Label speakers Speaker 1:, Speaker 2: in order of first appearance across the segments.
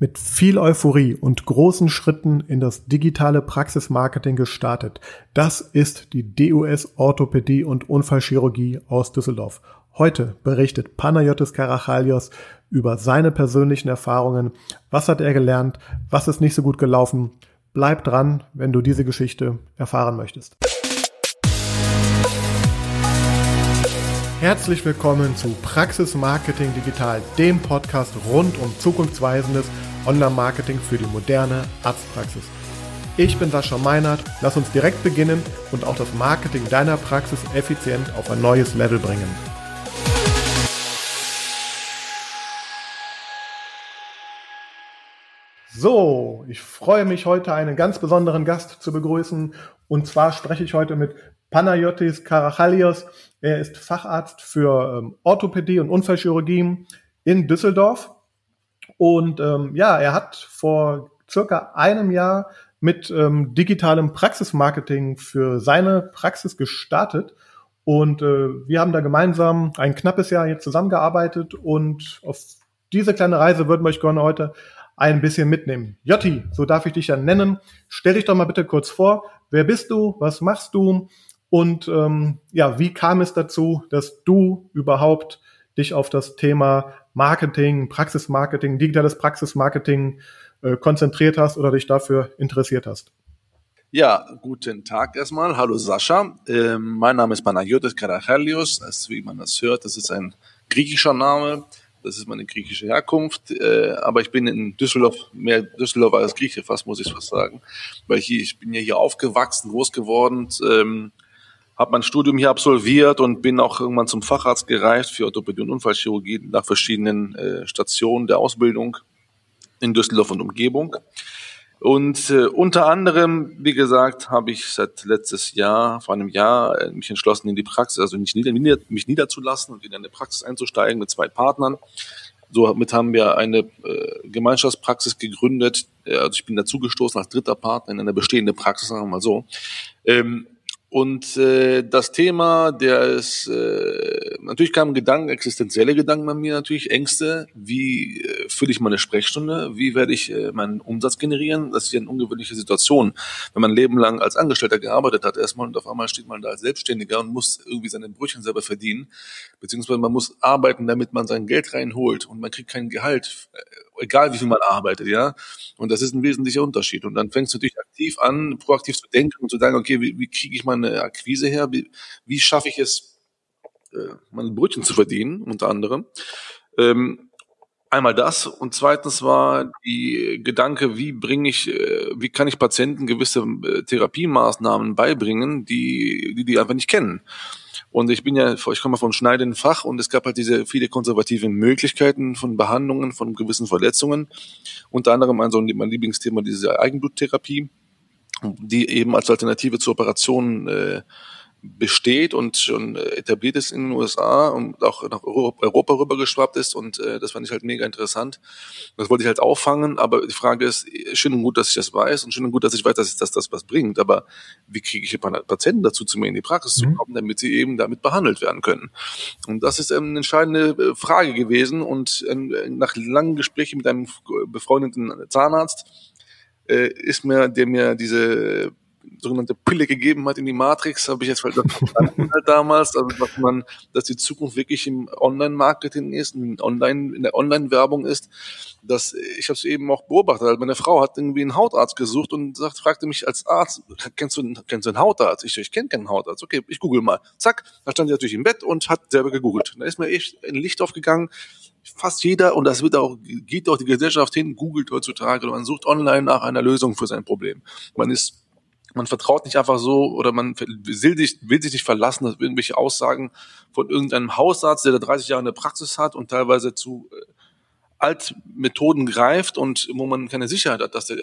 Speaker 1: mit viel Euphorie und großen Schritten in das digitale Praxismarketing gestartet. Das ist die DUS Orthopädie und Unfallchirurgie aus Düsseldorf. Heute berichtet Panayotis Karachalios über seine persönlichen Erfahrungen. Was hat er gelernt? Was ist nicht so gut gelaufen? Bleib dran, wenn du diese Geschichte erfahren möchtest. Herzlich willkommen zu Praxis Marketing Digital, dem Podcast rund um zukunftsweisendes Online-Marketing für die moderne Arztpraxis. Ich bin Sascha Meinert, lass uns direkt beginnen und auch das Marketing deiner Praxis effizient auf ein neues Level bringen. So, ich freue mich heute einen ganz besonderen Gast zu begrüßen und zwar spreche ich heute mit Panayotis Karachalios. Er ist Facharzt für ähm, Orthopädie und Unfallchirurgie in Düsseldorf. Und ähm, ja, er hat vor circa einem Jahr mit ähm, digitalem Praxismarketing für seine Praxis gestartet. Und äh, wir haben da gemeinsam ein knappes Jahr jetzt zusammengearbeitet und auf diese kleine Reise würden wir euch gerne heute ein bisschen mitnehmen. Jotti, so darf ich dich ja nennen. Stell dich doch mal bitte kurz vor. Wer bist du? Was machst du? Und ähm, ja, wie kam es dazu, dass du überhaupt dich auf das Thema Marketing, Praxismarketing, digitales Praxismarketing äh, konzentriert hast oder dich dafür interessiert hast?
Speaker 2: Ja, guten Tag erstmal. Hallo Sascha. Ähm, mein Name ist Panagiotis Karachalios. Also, wie man das hört, das ist ein griechischer Name. Das ist meine griechische Herkunft. Äh, aber ich bin in Düsseldorf, mehr Düsseldorf als Grieche fast, muss ich fast sagen. Weil ich, ich bin ja hier aufgewachsen, groß geworden. Ähm, habe mein Studium hier absolviert und bin auch irgendwann zum Facharzt gereicht für Orthopädie und Unfallchirurgie nach verschiedenen äh, Stationen der Ausbildung in Düsseldorf und Umgebung. Und äh, unter anderem, wie gesagt, habe ich seit letztes Jahr, vor einem Jahr, äh, mich entschlossen, in die Praxis, also nicht nieder, mich niederzulassen und in eine Praxis einzusteigen mit zwei Partnern. Somit haben wir eine äh, Gemeinschaftspraxis gegründet. Also ich bin dazugestoßen als dritter Partner in eine bestehende Praxis, sagen wir mal so. Ähm, und äh, das Thema, der ist, äh, natürlich kamen Gedanken, existenzielle Gedanken bei mir natürlich, Ängste, wie äh, fülle ich meine Sprechstunde, wie werde ich äh, meinen Umsatz generieren, das ist ja eine ungewöhnliche Situation, wenn man ein Leben lang als Angestellter gearbeitet hat erstmal und auf einmal steht man da als Selbstständiger und muss irgendwie seine Brötchen selber verdienen, beziehungsweise man muss arbeiten, damit man sein Geld reinholt und man kriegt kein Gehalt, äh, egal wie viel man arbeitet, ja. Und das ist ein wesentlicher Unterschied. Und dann fängst du natürlich aktiv an, proaktiv zu denken und zu sagen, okay, wie, wie kriege ich meine Akquise her? Wie, wie schaffe ich es, äh, meine Brötchen zu verdienen, unter anderem? Ähm, Einmal das und zweitens war die Gedanke, wie bringe ich, äh, wie kann ich Patienten gewisse äh, Therapiemaßnahmen beibringen, die die, die einfach nicht kennen. Und ich bin ja, ich komme vom schneidenden Fach und es gab halt diese viele konservative Möglichkeiten von Behandlungen, von gewissen Verletzungen. Unter anderem also mein Lieblingsthema diese Eigenbluttherapie, die eben als Alternative zur Operation äh, besteht und schon äh, etabliert ist in den USA und auch nach Europa rübergeschwappt ist und äh, das fand ich halt mega interessant. Das wollte ich halt auffangen, aber die Frage ist, schön und gut, dass ich das weiß und schön und gut, dass ich weiß, dass, dass das was bringt, aber wie kriege ich Patienten dazu, zu mir in die Praxis mhm. zu kommen, damit sie eben damit behandelt werden können? Und das ist ähm, eine entscheidende äh, Frage gewesen und ähm, nach langen Gesprächen mit einem befreundeten Zahnarzt äh, ist mir, der mir diese sogenannte Pille gegeben hat in die Matrix, habe ich jetzt halt verstanden halt damals, also dass man, dass die Zukunft wirklich im Online-Marketing ist, in, Online, in der Online-Werbung ist. Dass ich habe es eben auch beobachtet. Also meine Frau hat irgendwie einen Hautarzt gesucht und sagt, fragte mich als Arzt, kennst du, kennst du einen Hautarzt? Ich, ich kenne keinen Hautarzt. Okay, ich google mal. Zack, da stand sie natürlich im Bett und hat selber gegoogelt. Da ist mir echt ein Licht aufgegangen. Fast jeder, und das wird auch, geht auch die Gesellschaft hin, googelt heutzutage und man sucht online nach einer Lösung für sein Problem. Man ist man vertraut nicht einfach so oder man will sich, will sich nicht verlassen auf irgendwelche Aussagen von irgendeinem Hausarzt, der da 30 Jahre eine Praxis hat und teilweise zu äh, Altmethoden greift und wo man keine Sicherheit hat, dass der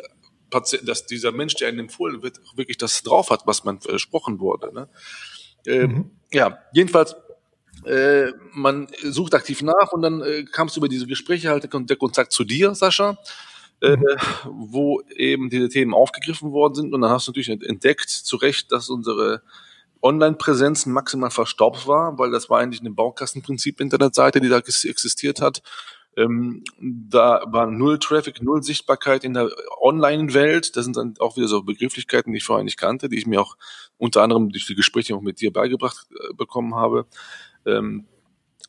Speaker 2: Patient, dass dieser Mensch, der einem empfohlen wird, wirklich das drauf hat, was man versprochen wurde. Ne? Ähm, mhm. Ja, jedenfalls äh, man sucht aktiv nach und dann äh, kam es über diese Gespräche halt der Kontakt zu dir, Sascha äh, mhm. wo eben diese Themen aufgegriffen worden sind. Und dann hast du natürlich entdeckt, zu Recht, dass unsere Online-Präsenz maximal verstaubt war, weil das war eigentlich eine Baukastenprinzip-Internetseite, die da existiert hat. Ähm, da war null Traffic, null Sichtbarkeit in der Online-Welt. Das sind dann auch wieder so Begrifflichkeiten, die ich vorher nicht kannte, die ich mir auch unter anderem durch die Gespräche auch mit dir beigebracht äh, bekommen habe. Ähm,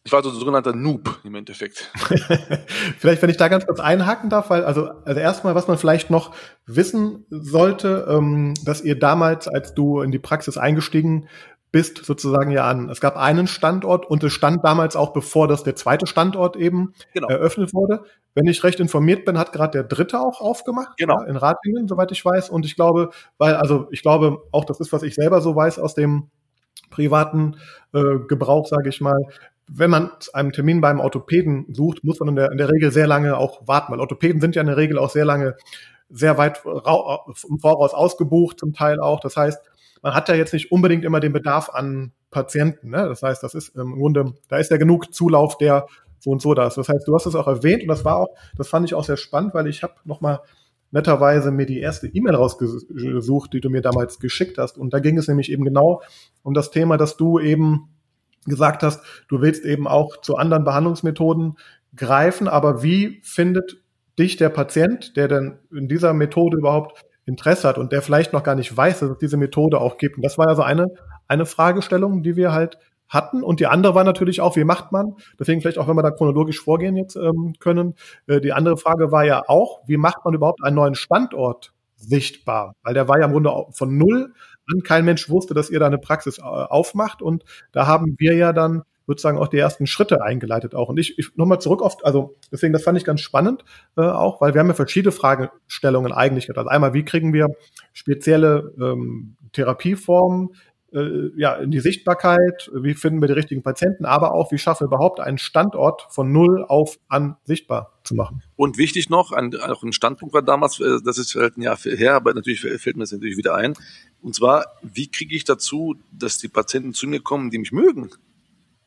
Speaker 2: ich war so ein sogenannter Noob im Endeffekt.
Speaker 1: vielleicht, wenn ich da ganz kurz einhaken darf, weil also, also erstmal, was man vielleicht noch wissen sollte, ähm, dass ihr damals, als du in die Praxis eingestiegen bist, sozusagen ja an. Es gab einen Standort und es stand damals auch bevor, dass der zweite Standort eben genau. eröffnet wurde. Wenn ich recht informiert bin, hat gerade der dritte auch aufgemacht. Genau. Ja, in Ratingen, soweit ich weiß. Und ich glaube, weil, also ich glaube, auch das ist, was ich selber so weiß aus dem privaten äh, Gebrauch, sage ich mal, wenn man einen Termin beim Orthopäden sucht, muss man in der, in der Regel sehr lange auch warten, weil Orthopäden sind ja in der Regel auch sehr lange, sehr weit im Voraus ausgebucht, zum Teil auch. Das heißt, man hat ja jetzt nicht unbedingt immer den Bedarf an Patienten. Ne? Das heißt, das ist im Grunde, da ist ja genug Zulauf, der so und so da ist. Das heißt, du hast es auch erwähnt und das war auch, das fand ich auch sehr spannend, weil ich habe nochmal netterweise mir die erste E-Mail rausgesucht, die du mir damals geschickt hast. Und da ging es nämlich eben genau um das Thema, dass du eben gesagt hast, du willst eben auch zu anderen Behandlungsmethoden greifen, aber wie findet dich der Patient, der denn in dieser Methode überhaupt Interesse hat und der vielleicht noch gar nicht weiß, dass es diese Methode auch gibt. Und das war ja so eine, eine Fragestellung, die wir halt hatten. Und die andere war natürlich auch, wie macht man? Deswegen vielleicht auch, wenn wir da chronologisch vorgehen jetzt ähm, können. Äh, die andere Frage war ja auch, wie macht man überhaupt einen neuen Standort sichtbar? Weil der war ja im Grunde von null an. Kein Mensch wusste, dass ihr da eine Praxis äh, aufmacht. Und da haben wir ja dann sozusagen auch die ersten Schritte eingeleitet auch. Und ich, ich nochmal zurück auf, also deswegen, das fand ich ganz spannend äh, auch, weil wir haben ja verschiedene Fragestellungen eigentlich. Also einmal, wie kriegen wir spezielle ähm, Therapieformen äh, ja, in die Sichtbarkeit, wie finden wir die richtigen Patienten, aber auch, wie schaffen wir überhaupt einen Standort von null auf an sichtbar zu machen.
Speaker 2: Und wichtig noch, ein, auch ein Standpunkt war damals, äh, das ist halt ein Jahr her, aber natürlich fällt mir das natürlich wieder ein, und zwar, wie kriege ich dazu, dass die Patienten zu mir kommen, die mich mögen?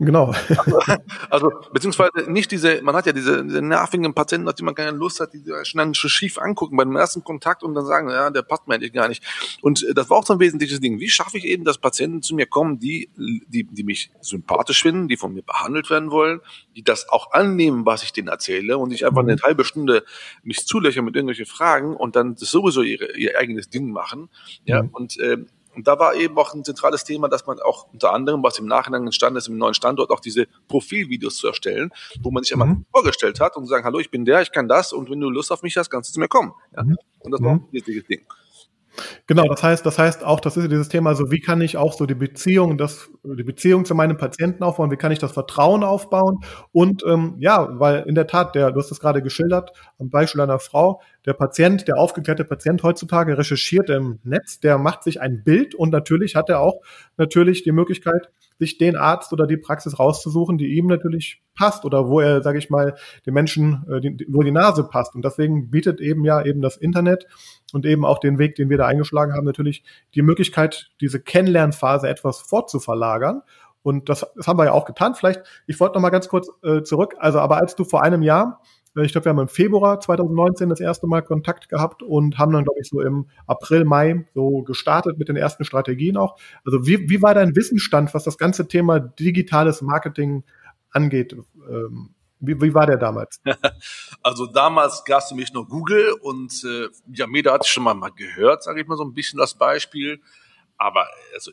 Speaker 1: Genau.
Speaker 2: Also, also, beziehungsweise nicht diese, man hat ja diese, diese nervigen Patienten, auf die man keine Lust hat, die schnell schon schief angucken beim ersten Kontakt und dann sagen, ja, der passt mir eigentlich gar nicht. Und äh, das war auch so ein wesentliches Ding. Wie schaffe ich eben, dass Patienten zu mir kommen, die, die, die mich sympathisch finden, die von mir behandelt werden wollen, die das auch annehmen, was ich denen erzähle und nicht einfach eine mhm. halbe Stunde mich zulöchern mit irgendwelchen Fragen und dann sowieso ihre, ihr eigenes Ding machen. Ja, mhm. und äh, und da war eben auch ein zentrales Thema, dass man auch unter anderem, was im Nachhinein entstanden ist, im neuen Standort, auch diese Profilvideos zu erstellen, wo man sich einmal mhm. vorgestellt hat und sagen, hallo, ich bin der, ich kann das und wenn du Lust auf mich hast, kannst du zu mir kommen. Ja? Mhm. Und das war mhm. ein wichtiges Ding.
Speaker 1: Genau, das heißt, das heißt auch, das ist ja dieses Thema, so wie kann ich auch so die Beziehung, das, die Beziehung zu meinem Patienten aufbauen, wie kann ich das Vertrauen aufbauen und ähm, ja, weil in der Tat, der, du hast das gerade geschildert, am Beispiel einer Frau, der Patient, der aufgeklärte Patient heutzutage recherchiert im Netz, der macht sich ein Bild und natürlich hat er auch natürlich die Möglichkeit, sich den Arzt oder die Praxis rauszusuchen, die ihm natürlich passt oder wo er, sage ich mal, den Menschen, äh, wo die Nase passt. Und deswegen bietet eben ja eben das Internet und eben auch den Weg, den wir da eingeschlagen haben, natürlich die Möglichkeit, diese Kennenlernphase etwas fortzuverlagern. Und das, das haben wir ja auch getan. Vielleicht, ich wollte noch mal ganz kurz äh, zurück. Also, aber als du vor einem Jahr ich glaube, wir haben im Februar 2019 das erste Mal Kontakt gehabt und haben dann, glaube ich, so im April, Mai so gestartet mit den ersten Strategien auch. Also wie, wie war dein Wissensstand, was das ganze Thema digitales Marketing angeht? Ähm, wie, wie war der damals?
Speaker 2: Also damals gab es nämlich nur Google und äh, ja, Meda hatte ich schon mal, mal gehört, sage ich mal so ein bisschen das Beispiel aber also,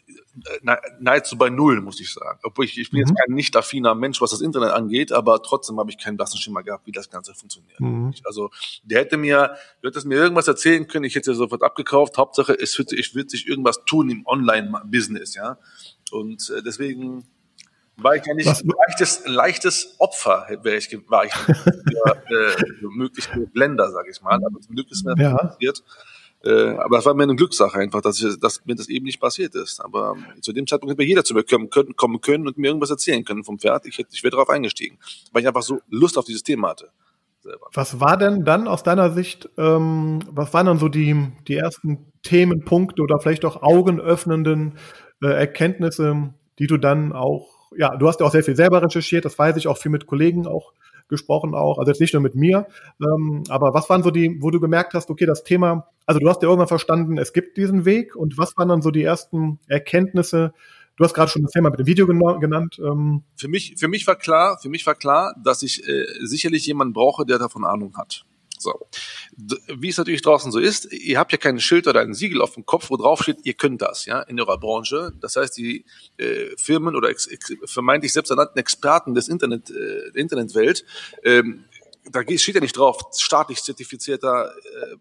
Speaker 2: nahezu bei Null, muss ich sagen. Obwohl ich, ich bin mhm. jetzt kein nicht affiner Mensch, was das Internet angeht, aber trotzdem habe ich keinen blassen Schimmer gehabt, wie das Ganze funktioniert. Mhm. Also der hätte mir, wird es mir irgendwas erzählen können, ich hätte ja sofort abgekauft. Hauptsache, es wird, ich wird sich irgendwas tun im Online-Business, ja. Und äh, deswegen war ich ja nicht ein leichtes, leichtes Opfer, wäre ich, war ich für, äh, mögliche Blender, sage ich mal. Aber zum Glück ist mir ja. passiert. Äh, aber das war mir eine Glückssache einfach, dass, ich, dass mir das eben nicht passiert ist. Aber zu dem Zeitpunkt hätte mir jeder zu mir kommen können, kommen können und mir irgendwas erzählen können vom Pferd. Ich, ich wäre darauf eingestiegen, weil ich einfach so Lust auf dieses Thema hatte.
Speaker 1: Selber. Was war denn dann aus deiner Sicht, ähm, was waren dann so die, die ersten Themenpunkte oder vielleicht auch augenöffnenden äh, Erkenntnisse, die du dann auch, ja, du hast ja auch sehr viel selber recherchiert, das weiß ich auch viel mit Kollegen auch gesprochen auch, also jetzt nicht nur mit mir, ähm, aber was waren so die, wo du gemerkt hast, okay, das Thema, also du hast ja irgendwann verstanden, es gibt diesen Weg und was waren dann so die ersten Erkenntnisse, Du hast gerade schon das Thema mit dem Video genannt. Ähm.
Speaker 2: Für mich, für mich war klar, für mich war klar, dass ich äh, sicherlich jemanden brauche, der davon Ahnung hat. So. Wie es natürlich draußen so ist, ihr habt ja kein Schild oder ein Siegel auf dem Kopf, wo drauf steht, ihr könnt das, ja, in eurer Branche. Das heißt, die äh, Firmen oder ex, ex, vermeintlich selbsternannten Experten des Internet, äh, der Internetwelt, ähm, da steht ja nicht drauf, staatlich zertifizierter äh,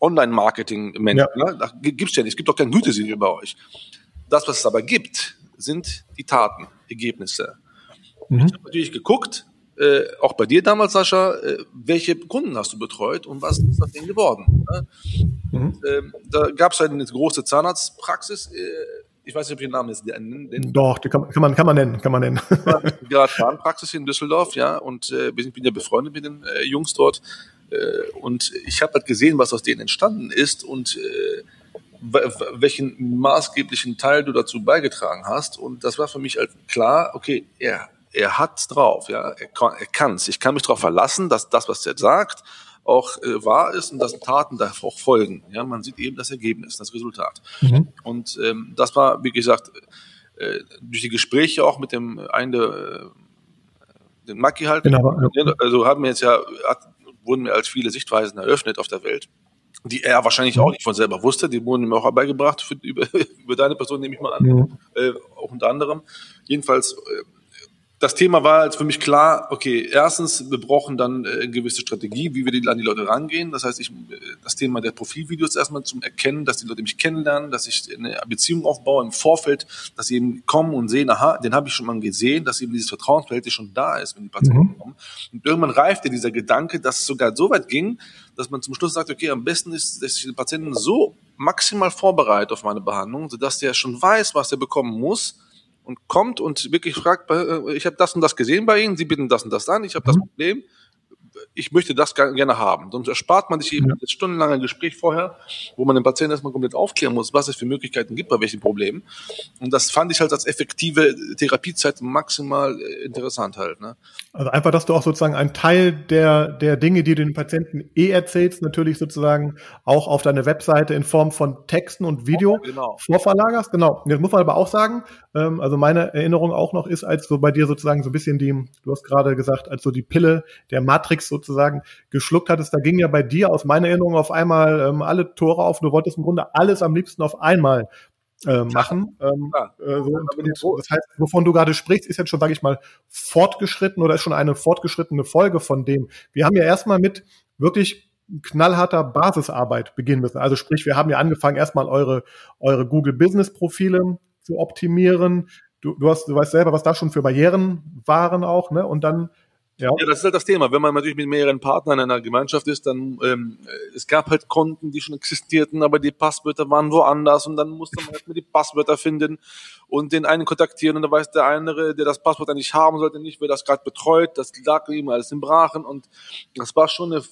Speaker 2: Online-Marketing-Mensch. Ja. Ne? Da gibt's ja nicht. Es gibt doch kein Gütesiegel bei euch. Das, was es aber gibt, sind die Taten, Ergebnisse. Mhm. Ich habe natürlich geguckt, äh, auch bei dir damals, Sascha, äh, welche Kunden hast du betreut und was ist aus denen geworden? Ne? Mhm. Ähm, da gab es halt eine große Zahnarztpraxis. Äh, ich weiß nicht, ob ich den Namen jetzt
Speaker 1: nennen. Doch, die kann, kann, man, kann man nennen, kann man nennen.
Speaker 2: Gerade Zahnpraxis in Düsseldorf, ja, und äh, ich bin ja befreundet mit den äh, Jungs dort. Äh, und ich habe halt gesehen, was aus denen entstanden ist und äh, welchen maßgeblichen Teil du dazu beigetragen hast. Und das war für mich halt klar, okay, er, er hat's drauf, ja, er, kann, er kann's. Ich kann mich darauf verlassen, dass das, was er sagt, auch äh, wahr ist und dass Taten da auch folgen. Ja, man sieht eben das Ergebnis, das Resultat. Mhm. Und ähm, das war, wie gesagt, äh, durch die Gespräche auch mit dem einen der äh, den Maki halt, genau, also haben wir jetzt ja, hat, wurden mir als viele Sichtweisen eröffnet auf der Welt die er wahrscheinlich auch nicht von selber wusste, die wurden ihm auch beigebracht für, über, über deine Person, nehme ich mal an, ja. äh, auch unter anderem. Jedenfalls äh, das Thema war jetzt für mich klar, okay, erstens, wir brauchen dann äh, eine gewisse Strategie, wie wir die, an die Leute rangehen. Das heißt, ich, äh, das Thema der Profilvideos erstmal zum Erkennen, dass die Leute mich kennenlernen, dass ich eine Beziehung aufbaue im Vorfeld, dass sie eben kommen und sehen, aha, den habe ich schon mal gesehen, dass eben dieses Vertrauensverhältnis schon da ist, wenn die Patienten mhm. kommen. Und irgendwann reifte dieser Gedanke, dass es sogar so weit ging, dass man zum Schluss sagt, okay, am besten ist, dass ich den Patienten so maximal vorbereite auf meine Behandlung, sodass der schon weiß, was er bekommen muss, und kommt und wirklich fragt, äh, ich habe das und das gesehen bei Ihnen, Sie bieten das und das an, ich habe das mhm. Problem, ich möchte das gerne haben. Sonst erspart man sich eben ja. das stundenlange Gespräch vorher, wo man den Patienten erstmal komplett aufklären muss, was es für Möglichkeiten gibt bei welchen Problemen. Und das fand ich halt als effektive Therapiezeit maximal äh, interessant halt. Ne?
Speaker 1: Also einfach, dass du auch sozusagen einen Teil der, der Dinge, die du den Patienten eh erzählst, natürlich sozusagen auch auf deine Webseite in Form von Texten und Video ja, genau. vorverlagerst. Genau. Jetzt muss man aber auch sagen, ähm, also meine Erinnerung auch noch ist, als so bei dir sozusagen so ein bisschen die, du hast gerade gesagt, als so die Pille der Matrix sozusagen geschluckt hattest, da ging ja bei dir aus meiner Erinnerung auf einmal ähm, alle Tore auf. Du wolltest im Grunde alles am liebsten auf einmal äh, machen. Ähm, äh, so, das heißt, wovon du gerade sprichst, ist jetzt schon, sage ich mal, fortgeschritten oder ist schon eine fortgeschrittene Folge von dem. Wir haben ja erstmal mit wirklich knallharter Basisarbeit beginnen müssen. Also sprich, wir haben ja angefangen, erstmal eure, eure Google Business Profile zu optimieren. Du, du, hast, du weißt selber, was da schon für Barrieren waren auch, ne? Und dann
Speaker 2: ja. ja, das ist halt das Thema. Wenn man natürlich mit mehreren Partnern in einer Gemeinschaft ist, dann ähm, es gab halt Konten, die schon existierten, aber die Passwörter waren woanders und dann musste man halt mit die Passwörter finden und den einen kontaktieren und da weiß der andere, der das Passwort eigentlich haben sollte, nicht, wer das gerade betreut. Das lag ihm alles im Brachen und das war schon eine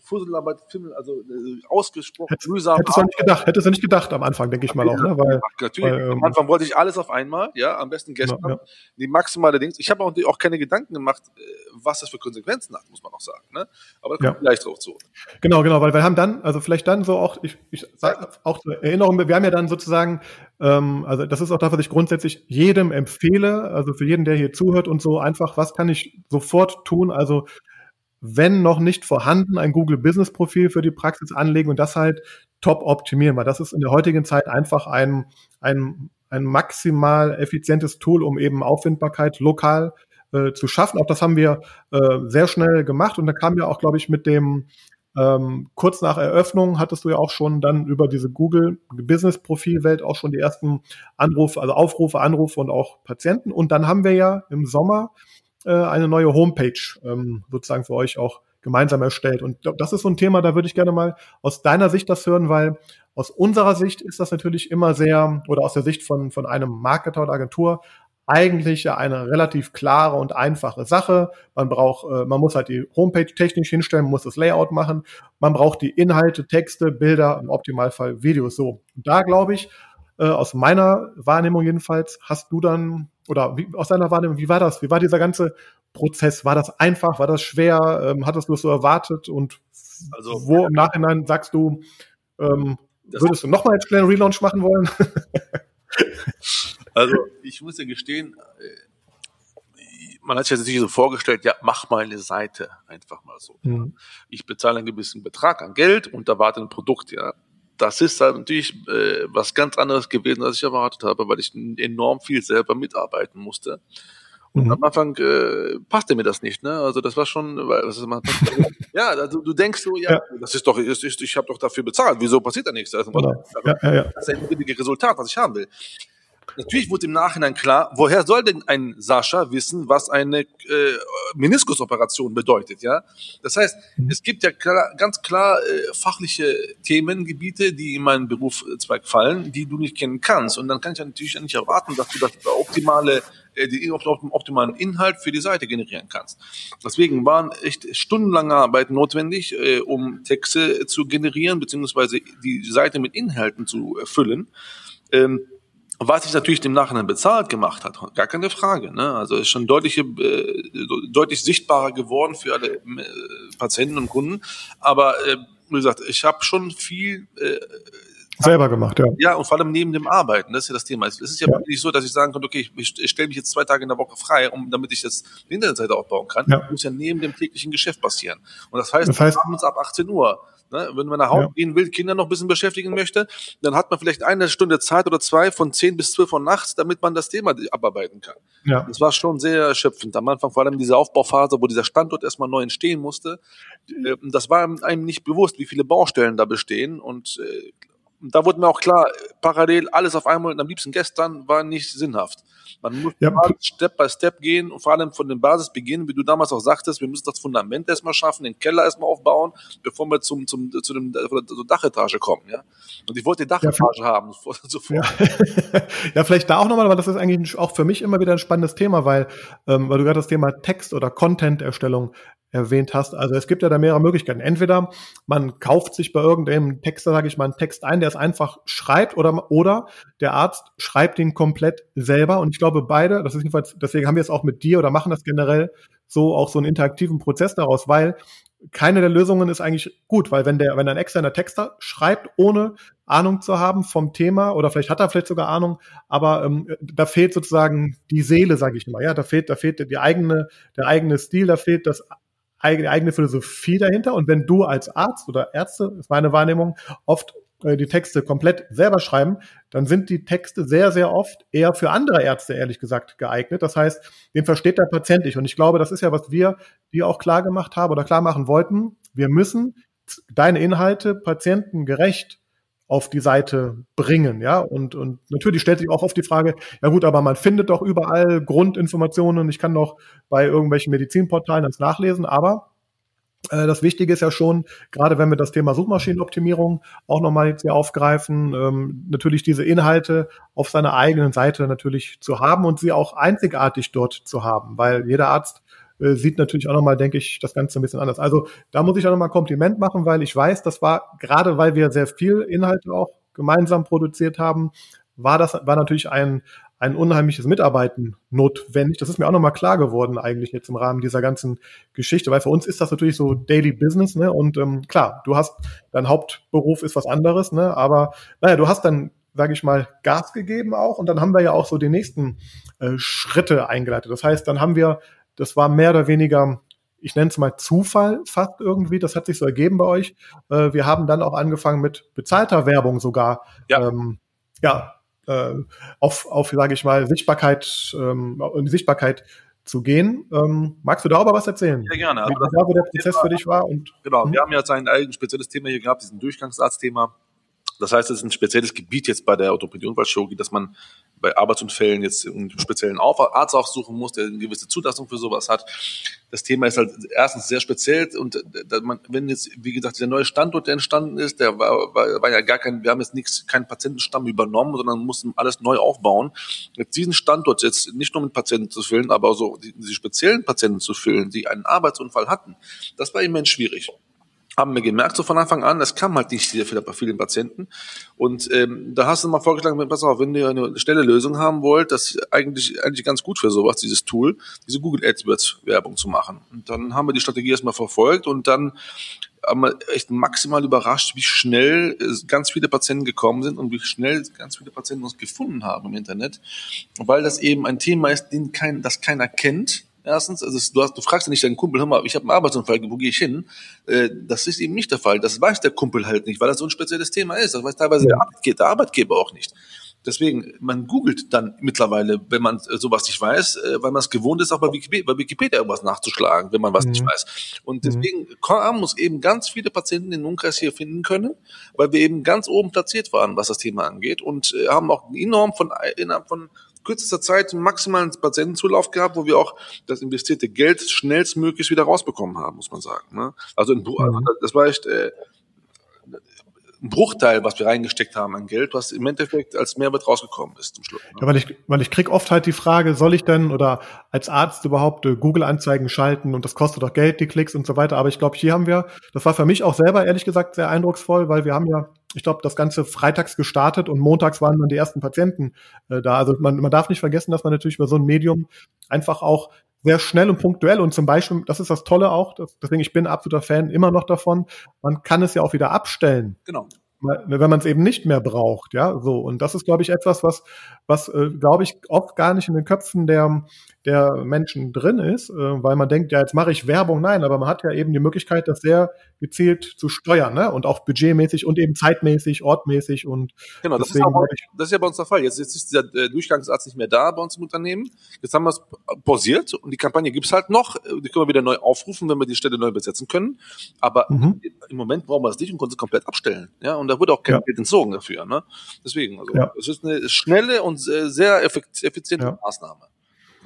Speaker 2: Fusselarbeit, also äh, ausgesprochen
Speaker 1: Hätt, mühsam. Hättest du nicht gedacht, hättest du nicht gedacht am Anfang, denke ich mal auch, ne?
Speaker 2: Weil, natürlich. Weil, ähm, am Anfang wollte ich alles auf einmal, ja, am besten gestern. Ja, ja. Die maximale Dings. Ich habe auch, auch keine Gedanken gemacht, äh, was das für Konsequenzen hat, muss man auch sagen, ne? Aber da kommt ja. gleich drauf zu.
Speaker 1: Genau, genau, weil wir haben dann, also vielleicht dann so auch, ich, ich sag auch zur Erinnerung, wir haben ja dann sozusagen, ähm, also das ist auch das, was ich grundsätzlich jedem empfehle, also für jeden, der hier zuhört und so einfach, was kann ich sofort tun? Also wenn noch nicht vorhanden, ein Google Business Profil für die Praxis anlegen und das halt top optimieren, weil das ist in der heutigen Zeit einfach ein, ein, ein maximal effizientes Tool, um eben Auffindbarkeit lokal äh, zu schaffen. Auch das haben wir äh, sehr schnell gemacht und da kam ja auch, glaube ich, mit dem ähm, kurz nach Eröffnung hattest du ja auch schon dann über diese Google Business Profilwelt auch schon die ersten Anrufe, also Aufrufe, Anrufe und auch Patienten. Und dann haben wir ja im Sommer äh, eine neue Homepage ähm, sozusagen für euch auch gemeinsam erstellt. Und das ist so ein Thema, da würde ich gerne mal aus deiner Sicht das hören, weil aus unserer Sicht ist das natürlich immer sehr, oder aus der Sicht von, von einem Marketer oder Agentur, eigentlich eine relativ klare und einfache Sache. Man braucht, äh, man muss halt die Homepage technisch hinstellen, muss das Layout machen, man braucht die Inhalte, Texte, Bilder, im Optimalfall Videos. So, da glaube ich, äh, aus meiner Wahrnehmung jedenfalls, hast du dann oder wie, aus deiner Wahrnehmung, wie war das? Wie war dieser ganze Prozess? War das einfach? War das schwer? Ähm, hattest du es so erwartet? Und also, wo im Nachhinein sagst du, ähm, würdest du nochmal einen schnellen Relaunch machen wollen?
Speaker 2: Also ich muss ja gestehen, äh, man hat sich natürlich so vorgestellt, ja, mach mal eine Seite einfach mal so. Mhm. Ich bezahle einen gewissen Betrag an Geld und erwarte ein Produkt, ja. Das ist halt natürlich äh, was ganz anderes gewesen, als ich erwartet habe, weil ich enorm viel selber mitarbeiten musste. Und mhm. am Anfang äh, passte mir das nicht, ne? Also das war schon, weil das ist man, ja, also du denkst so, ja, ja. das ist doch, ist, ist, ich habe doch dafür bezahlt. Wieso passiert da nichts? Also, genau. Das ist ein Resultat, was ich haben will. Natürlich wurde im Nachhinein klar, woher soll denn ein Sascha wissen, was eine äh, Meniskusoperation bedeutet, ja? Das heißt, mhm. es gibt ja klar, ganz klar äh, fachliche Themengebiete, die in meinen Berufszweig fallen, die du nicht kennen kannst. Und dann kann ich ja natürlich nicht erwarten, dass du das optimale äh, den optimalen Inhalt für die Seite generieren kannst. Deswegen waren echt stundenlange Arbeit notwendig, äh, um Texte zu generieren, beziehungsweise die Seite mit Inhalten zu füllen. Ähm, was sich natürlich dem Nachhinein bezahlt gemacht hat, gar keine Frage. Ne? Also ist schon deutlich, äh, deutlich sichtbarer geworden für alle äh, Patienten und Kunden. Aber äh, wie gesagt, ich habe schon viel äh,
Speaker 1: selber gemacht, ja.
Speaker 2: Ja, und vor allem neben dem Arbeiten, das ist ja das Thema. Es ist ja, ja. wirklich so, dass ich sagen konnte, okay, ich, ich stelle mich jetzt zwei Tage in der Woche frei, um damit ich jetzt die Internetseite aufbauen kann. Ja. Das muss ja neben dem täglichen Geschäft passieren. Und das heißt, das heißt abends ab 18 Uhr Ne? Wenn man nach Hause ja. gehen will, Kinder noch ein bisschen beschäftigen möchte, dann hat man vielleicht eine Stunde Zeit oder zwei von zehn bis zwölf Uhr nachts, damit man das Thema abarbeiten kann. Ja. Das war schon sehr erschöpfend. Am Anfang vor allem diese Aufbauphase, wo dieser Standort erstmal neu entstehen musste. Äh, das war einem nicht bewusst, wie viele Baustellen da bestehen und äh, da wurde mir auch klar, parallel alles auf einmal und am liebsten gestern war nicht sinnhaft. Man muss ja. Step by Step gehen und vor allem von der Basis beginnen, wie du damals auch sagtest, wir müssen das Fundament erstmal schaffen, den Keller erstmal aufbauen, bevor wir zum, zum, zu dem zur Dachetage kommen, ja. Und ich wollte die Dachetage ja, haben,
Speaker 1: sofort. Ja. ja, vielleicht da auch nochmal, weil das ist eigentlich auch für mich immer wieder ein spannendes Thema, weil, ähm, weil du gerade das Thema Text- oder Content-Erstellung erwähnt hast. Also es gibt ja da mehrere Möglichkeiten. Entweder man kauft sich bei irgendeinem Texter, sage ich mal, einen Text ein, der es einfach schreibt, oder, oder der Arzt schreibt ihn komplett selber. Und ich glaube, beide, das ist jedenfalls, deswegen haben wir es auch mit dir oder machen das generell so auch so einen interaktiven Prozess daraus, weil keine der Lösungen ist eigentlich gut, weil wenn der, wenn ein externer Texter schreibt, ohne Ahnung zu haben vom Thema, oder vielleicht hat er vielleicht sogar Ahnung, aber ähm, da fehlt sozusagen die Seele, sage ich mal. Ja, da fehlt, da fehlt die eigene, der eigene Stil, da fehlt das eigene, eigene Philosophie dahinter. Und wenn du als Arzt oder Ärzte, ist meine Wahrnehmung, oft äh, die Texte komplett selber schreiben, dann sind die Texte sehr, sehr oft eher für andere Ärzte, ehrlich gesagt, geeignet. Das heißt, den versteht der Patient nicht. Und ich glaube, das ist ja, was wir dir auch klar gemacht haben oder klar machen wollten. Wir müssen deine Inhalte patientengerecht auf die Seite bringen, ja. Und, und natürlich stellt sich auch oft die Frage, ja gut, aber man findet doch überall Grundinformationen. Ich kann doch bei irgendwelchen Medizinportalen das nachlesen, aber äh, das Wichtige ist ja schon, gerade wenn wir das Thema Suchmaschinenoptimierung auch nochmal jetzt hier aufgreifen, ähm, natürlich diese Inhalte auf seiner eigenen Seite natürlich zu haben und sie auch einzigartig dort zu haben, weil jeder Arzt äh, sieht natürlich auch nochmal, denke ich, das Ganze ein bisschen anders. Also da muss ich auch nochmal Kompliment machen, weil ich weiß, das war gerade, weil wir sehr viel Inhalte auch gemeinsam produziert haben, war das war natürlich ein ein unheimliches Mitarbeiten notwendig. Das ist mir auch nochmal klar geworden eigentlich jetzt im Rahmen dieser ganzen Geschichte, weil für uns ist das natürlich so Daily Business, ne? Und ähm, klar, du hast dein Hauptberuf ist was anderes, ne? Aber naja, du hast dann sage ich mal, Gas gegeben auch. Und dann haben wir ja auch so die nächsten äh, Schritte eingeleitet. Das heißt, dann haben wir das war mehr oder weniger, ich nenne es mal Zufall fast irgendwie. Das hat sich so ergeben bei euch. Äh, wir haben dann auch angefangen mit bezahlter Werbung sogar. Ja. Ähm, ja, äh, auf, auf sage ich mal, Sichtbarkeit, ähm, in die Sichtbarkeit zu gehen. Ähm, magst du darüber was erzählen?
Speaker 2: Ja, gerne.
Speaker 1: Also Wie, wo der Prozess für dich war? Und,
Speaker 2: genau, hm? wir haben jetzt ein eigenes spezielles Thema hier gehabt, diesen Durchgangsarztthema. Das heißt, es ist ein spezielles Gebiet jetzt bei der Orthopädie Unfallchirurgie, dass man bei Arbeitsunfällen jetzt einen speziellen Arzt aufsuchen muss, der eine gewisse Zulassung für sowas hat. Das Thema ist halt erstens sehr speziell und äh, man, wenn jetzt, wie gesagt, der neue Standort, der entstanden ist, der war, war, war ja gar kein, wir haben jetzt nichts, keinen Patientenstamm übernommen, sondern mussten alles neu aufbauen. Jetzt diesen Standort jetzt nicht nur mit Patienten zu füllen, aber so die, die speziellen Patienten zu füllen, die einen Arbeitsunfall hatten, das war immens schwierig. Haben wir gemerkt, so von Anfang an, es kam halt nicht sehr bei vielen Patienten. Und ähm, da hast du mal vorgeschlagen, pass auf, wenn ihr eine schnelle Lösung haben wollt, das ist eigentlich, eigentlich ganz gut für sowas, dieses Tool, diese Google AdWords Werbung zu machen. Und dann haben wir die Strategie erstmal verfolgt und dann haben wir echt maximal überrascht, wie schnell ganz viele Patienten gekommen sind und wie schnell ganz viele Patienten uns gefunden haben im Internet, weil das eben ein Thema ist, den kein, das keiner kennt Erstens, also du, hast, du fragst ja nicht deinen Kumpel, hör mal, ich habe einen Arbeitsunfall, wo gehe ich hin? Äh, das ist eben nicht der Fall. Das weiß der Kumpel halt nicht, weil das so ein spezielles Thema ist. Das weiß teilweise ja. der, Arbeitgeber, der Arbeitgeber auch nicht. Deswegen, man googelt dann mittlerweile, wenn man sowas nicht weiß, äh, weil man es gewohnt ist, auch bei Wikipedia, bei Wikipedia irgendwas nachzuschlagen, wenn man was mhm. nicht weiß. Und mhm. deswegen haben uns eben ganz viele Patienten in den Umkreis hier finden können, weil wir eben ganz oben platziert waren, was das Thema angeht und äh, haben auch enorm von innerhalb von kürzester Zeit maximalen Patientenzulauf gehabt, wo wir auch das investierte Geld schnellstmöglich wieder rausbekommen haben, muss man sagen. Ne? Also, in, mhm. das war echt äh, ein Bruchteil, was wir reingesteckt haben an Geld, was im Endeffekt als Mehrwert rausgekommen ist zum Schluss.
Speaker 1: Ne? Ja, weil ich, weil ich krieg oft halt die Frage, soll ich denn oder als Arzt überhaupt äh, Google-Anzeigen schalten und das kostet doch Geld, die Klicks und so weiter. Aber ich glaube, hier haben wir, das war für mich auch selber ehrlich gesagt sehr eindrucksvoll, weil wir haben ja ich glaube, das Ganze freitags gestartet und montags waren dann die ersten Patienten äh, da. Also man, man darf nicht vergessen, dass man natürlich über so ein Medium einfach auch sehr schnell und punktuell und zum Beispiel, das ist das Tolle auch, das, deswegen ich bin absoluter Fan immer noch davon, man kann es ja auch wieder abstellen.
Speaker 2: Genau.
Speaker 1: Wenn man es eben nicht mehr braucht, ja, so. Und das ist, glaube ich, etwas, was, was, äh, glaube ich, oft gar nicht in den Köpfen der, der Menschen drin ist, äh, weil man denkt, ja, jetzt mache ich Werbung. Nein, aber man hat ja eben die Möglichkeit, das sehr gezielt zu steuern, ne? Und auch budgetmäßig und eben zeitmäßig, ortmäßig und
Speaker 2: genau, das deswegen, ist, auch, das ist ja bei uns der Fall. Jetzt, jetzt ist dieser äh, Durchgangsarzt nicht mehr da bei uns im Unternehmen. Jetzt haben wir es pausiert und die Kampagne gibt's halt noch. Die können wir wieder neu aufrufen, wenn wir die Stelle neu besetzen können. Aber mhm. im Moment brauchen wir das nicht und können es komplett abstellen. Ja, und da wurde auch kein ja. Geld entzogen dafür. Ne? Deswegen, also ja. es ist eine schnelle und sehr effiziente ja. Maßnahme.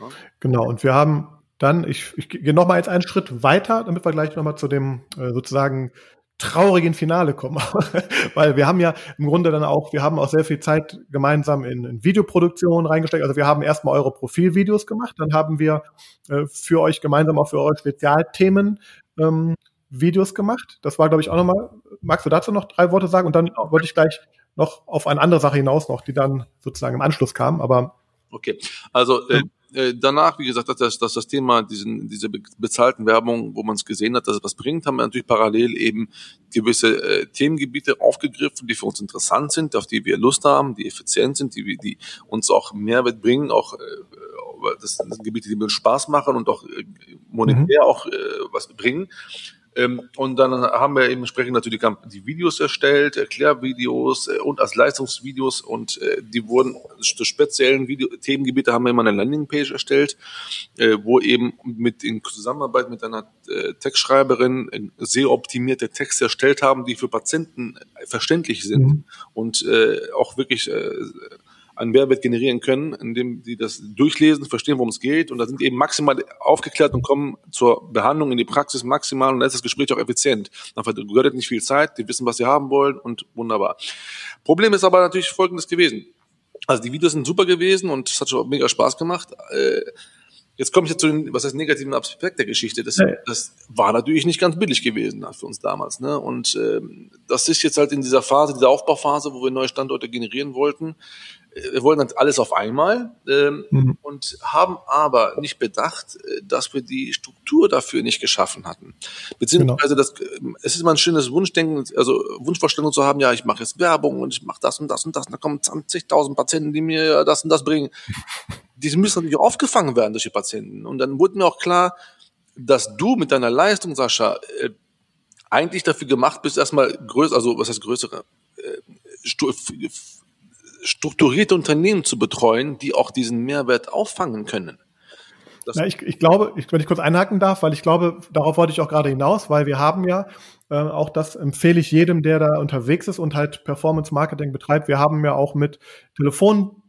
Speaker 1: Ne? Genau, und wir haben dann, ich, ich gehe nochmal jetzt einen Schritt weiter, damit wir gleich nochmal zu dem äh, sozusagen traurigen Finale kommen. Weil wir haben ja im Grunde dann auch, wir haben auch sehr viel Zeit gemeinsam in, in Videoproduktion reingesteckt. Also wir haben erstmal eure Profilvideos gemacht, dann haben wir äh, für euch gemeinsam auch für eure Spezialthemen ähm, Videos gemacht. Das war, glaube ich, auch nochmal, magst du dazu noch drei Worte sagen? Und dann genau. wollte ich gleich noch auf eine andere Sache hinaus noch, die dann sozusagen im Anschluss kam. Aber
Speaker 2: Okay, also äh, äh, danach, wie gesagt, dass das, dass das Thema diesen, diese bezahlten Werbung, wo man es gesehen hat, dass es was bringt, haben wir natürlich parallel eben gewisse äh, Themengebiete aufgegriffen, die für uns interessant sind, auf die wir Lust haben, die effizient sind, die, die uns auch Mehrwert bringen, auch äh, das sind Gebiete, die mir Spaß machen und auch äh, monetär mhm. auch äh, was bringen. Ähm, und dann haben wir eben entsprechend natürlich die Videos erstellt, Erklärvideos äh, und als Leistungsvideos und äh, die wurden zu speziellen Video Themengebiete haben wir immer eine Landingpage erstellt, äh, wo eben mit in Zusammenarbeit mit einer Textschreiberin sehr optimierte Texte erstellt haben, die für Patienten verständlich sind mhm. und auch wirklich einen Mehrwert generieren können, indem sie das durchlesen, verstehen, worum es geht und da sind eben maximal aufgeklärt und kommen zur Behandlung in die Praxis maximal und dann ist das Gespräch auch effizient. Dann gehört nicht viel Zeit, die wissen, was sie haben wollen und wunderbar. Problem ist aber natürlich folgendes gewesen. Also die Videos sind super gewesen und es hat schon mega Spaß gemacht. Äh, Jetzt komme ich jetzt zu den, was heißt negativen Aspekt der Geschichte. Das, ja. das war natürlich nicht ganz billig gewesen für uns damals. Ne? Und ähm, das ist jetzt halt in dieser Phase, dieser Aufbauphase, wo wir neue Standorte generieren wollten, wir wollen dann alles auf einmal ähm, mhm. und haben aber nicht bedacht, äh, dass wir die Struktur dafür nicht geschaffen hatten. Beziehungsweise genau. das, es ist mal ein schönes Wunschdenken, also Wunschvorstellung zu haben, ja, ich mache jetzt Werbung und ich mache das und das und das, und da kommen 20.000 Patienten, die mir das und das bringen. Die müssen natürlich auch aufgefangen werden durch die Patienten. Und dann wurde mir auch klar, dass du mit deiner Leistung, Sascha, äh, eigentlich dafür gemacht bist, erstmal größer, also was heißt größere, äh, strukturierte Unternehmen zu betreuen, die auch diesen Mehrwert auffangen können.
Speaker 1: Ja, ich, ich glaube, ich, wenn ich kurz einhaken darf, weil ich glaube, darauf wollte ich auch gerade hinaus, weil wir haben ja, äh, auch das empfehle ich jedem, der da unterwegs ist und halt Performance Marketing betreibt, wir haben ja auch mit Telefon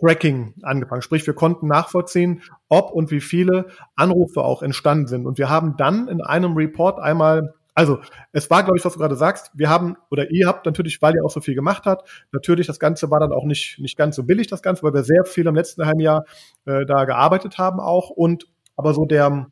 Speaker 1: Tracking angefangen. Sprich, wir konnten nachvollziehen, ob und wie viele Anrufe auch entstanden sind. Und wir haben dann in einem Report einmal also, es war, glaube ich, was du gerade sagst. Wir haben, oder ihr habt natürlich, weil ihr auch so viel gemacht habt, natürlich, das Ganze war dann auch nicht, nicht ganz so billig, das Ganze, weil wir sehr viel im letzten halben Jahr äh, da gearbeitet haben auch. Und aber so der,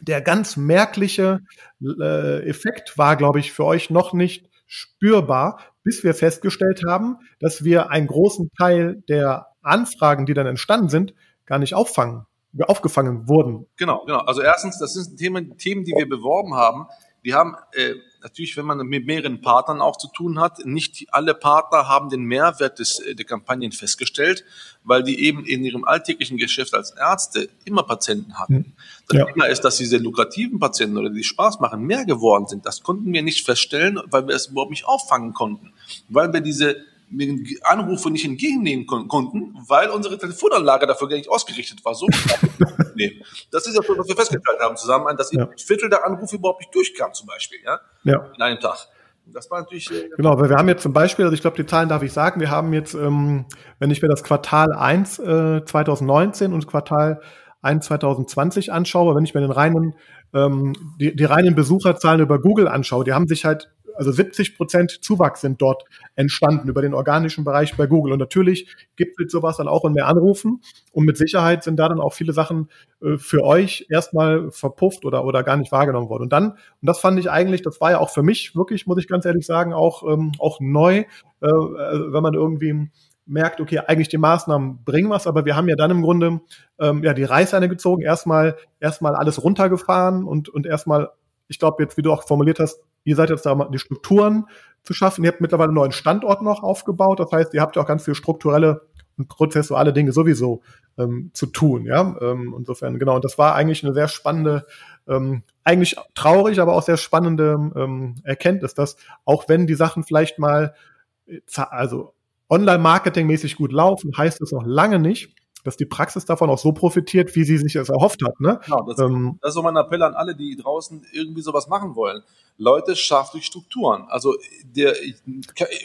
Speaker 1: der ganz merkliche äh, Effekt war, glaube ich, für euch noch nicht spürbar, bis wir festgestellt haben, dass wir einen großen Teil der Anfragen, die dann entstanden sind, gar nicht auffangen, aufgefangen wurden.
Speaker 2: Genau, genau. Also erstens, das sind Themen, Themen, die wir beworben haben. Die haben äh, natürlich, wenn man mit mehreren Partnern auch zu tun hat, nicht alle Partner haben den Mehrwert des, äh, der Kampagnen festgestellt, weil die eben in ihrem alltäglichen Geschäft als Ärzte immer Patienten hatten. Hm. Das ja. Thema ist, dass diese lukrativen Patienten oder die Spaß machen, mehr geworden sind. Das konnten wir nicht feststellen, weil wir es überhaupt nicht auffangen konnten, weil wir diese Anrufe nicht entgegennehmen kon konnten, weil unsere Telefonanlage dafür gar nicht ausgerichtet war. So nee. Das ist ja schon, was wir festgestellt haben zusammen, dass ja. ein Viertel der Anrufe überhaupt nicht durchkam, zum Beispiel, ja, ja. in einem Tag.
Speaker 1: Das war natürlich. Äh, genau, weil wir haben jetzt zum Beispiel, also ich glaube, die Zahlen darf ich sagen, wir haben jetzt, ähm, wenn ich mir das Quartal 1 äh, 2019 und Quartal 1 2020 anschaue, wenn ich mir den reinen, ähm, die, die reinen Besucherzahlen über Google anschaue, die haben sich halt also 70 Prozent Zuwachs sind dort entstanden über den organischen Bereich bei Google. Und natürlich gibt es sowas dann auch in mehr Anrufen. Und mit Sicherheit sind da dann auch viele Sachen äh, für euch erstmal verpufft oder, oder gar nicht wahrgenommen worden. Und dann, und das fand ich eigentlich, das war ja auch für mich wirklich, muss ich ganz ehrlich sagen, auch, ähm, auch neu, äh, wenn man irgendwie merkt, okay, eigentlich die Maßnahmen bringen was, aber wir haben ja dann im Grunde ähm, ja die Reißleine gezogen, erstmal erstmal alles runtergefahren und und erstmal, ich glaube jetzt, wie du auch formuliert hast, Ihr seid jetzt da, die Strukturen zu schaffen. Ihr habt mittlerweile einen neuen Standort noch aufgebaut. Das heißt, ihr habt ja auch ganz viel strukturelle und prozessuale Dinge sowieso ähm, zu tun. Ja, ähm, insofern genau. Und das war eigentlich eine sehr spannende, ähm, eigentlich traurig, aber auch sehr spannende ähm, Erkenntnis, dass auch wenn die Sachen vielleicht mal, äh, also Online-Marketing-mäßig gut laufen, heißt es noch lange nicht, dass die Praxis davon auch so profitiert, wie sie sich es erhofft hat. Ne?
Speaker 2: Genau, das, ähm, das ist so mein Appell an alle, die draußen irgendwie sowas machen wollen. Leute, schafft durch Strukturen. Also der,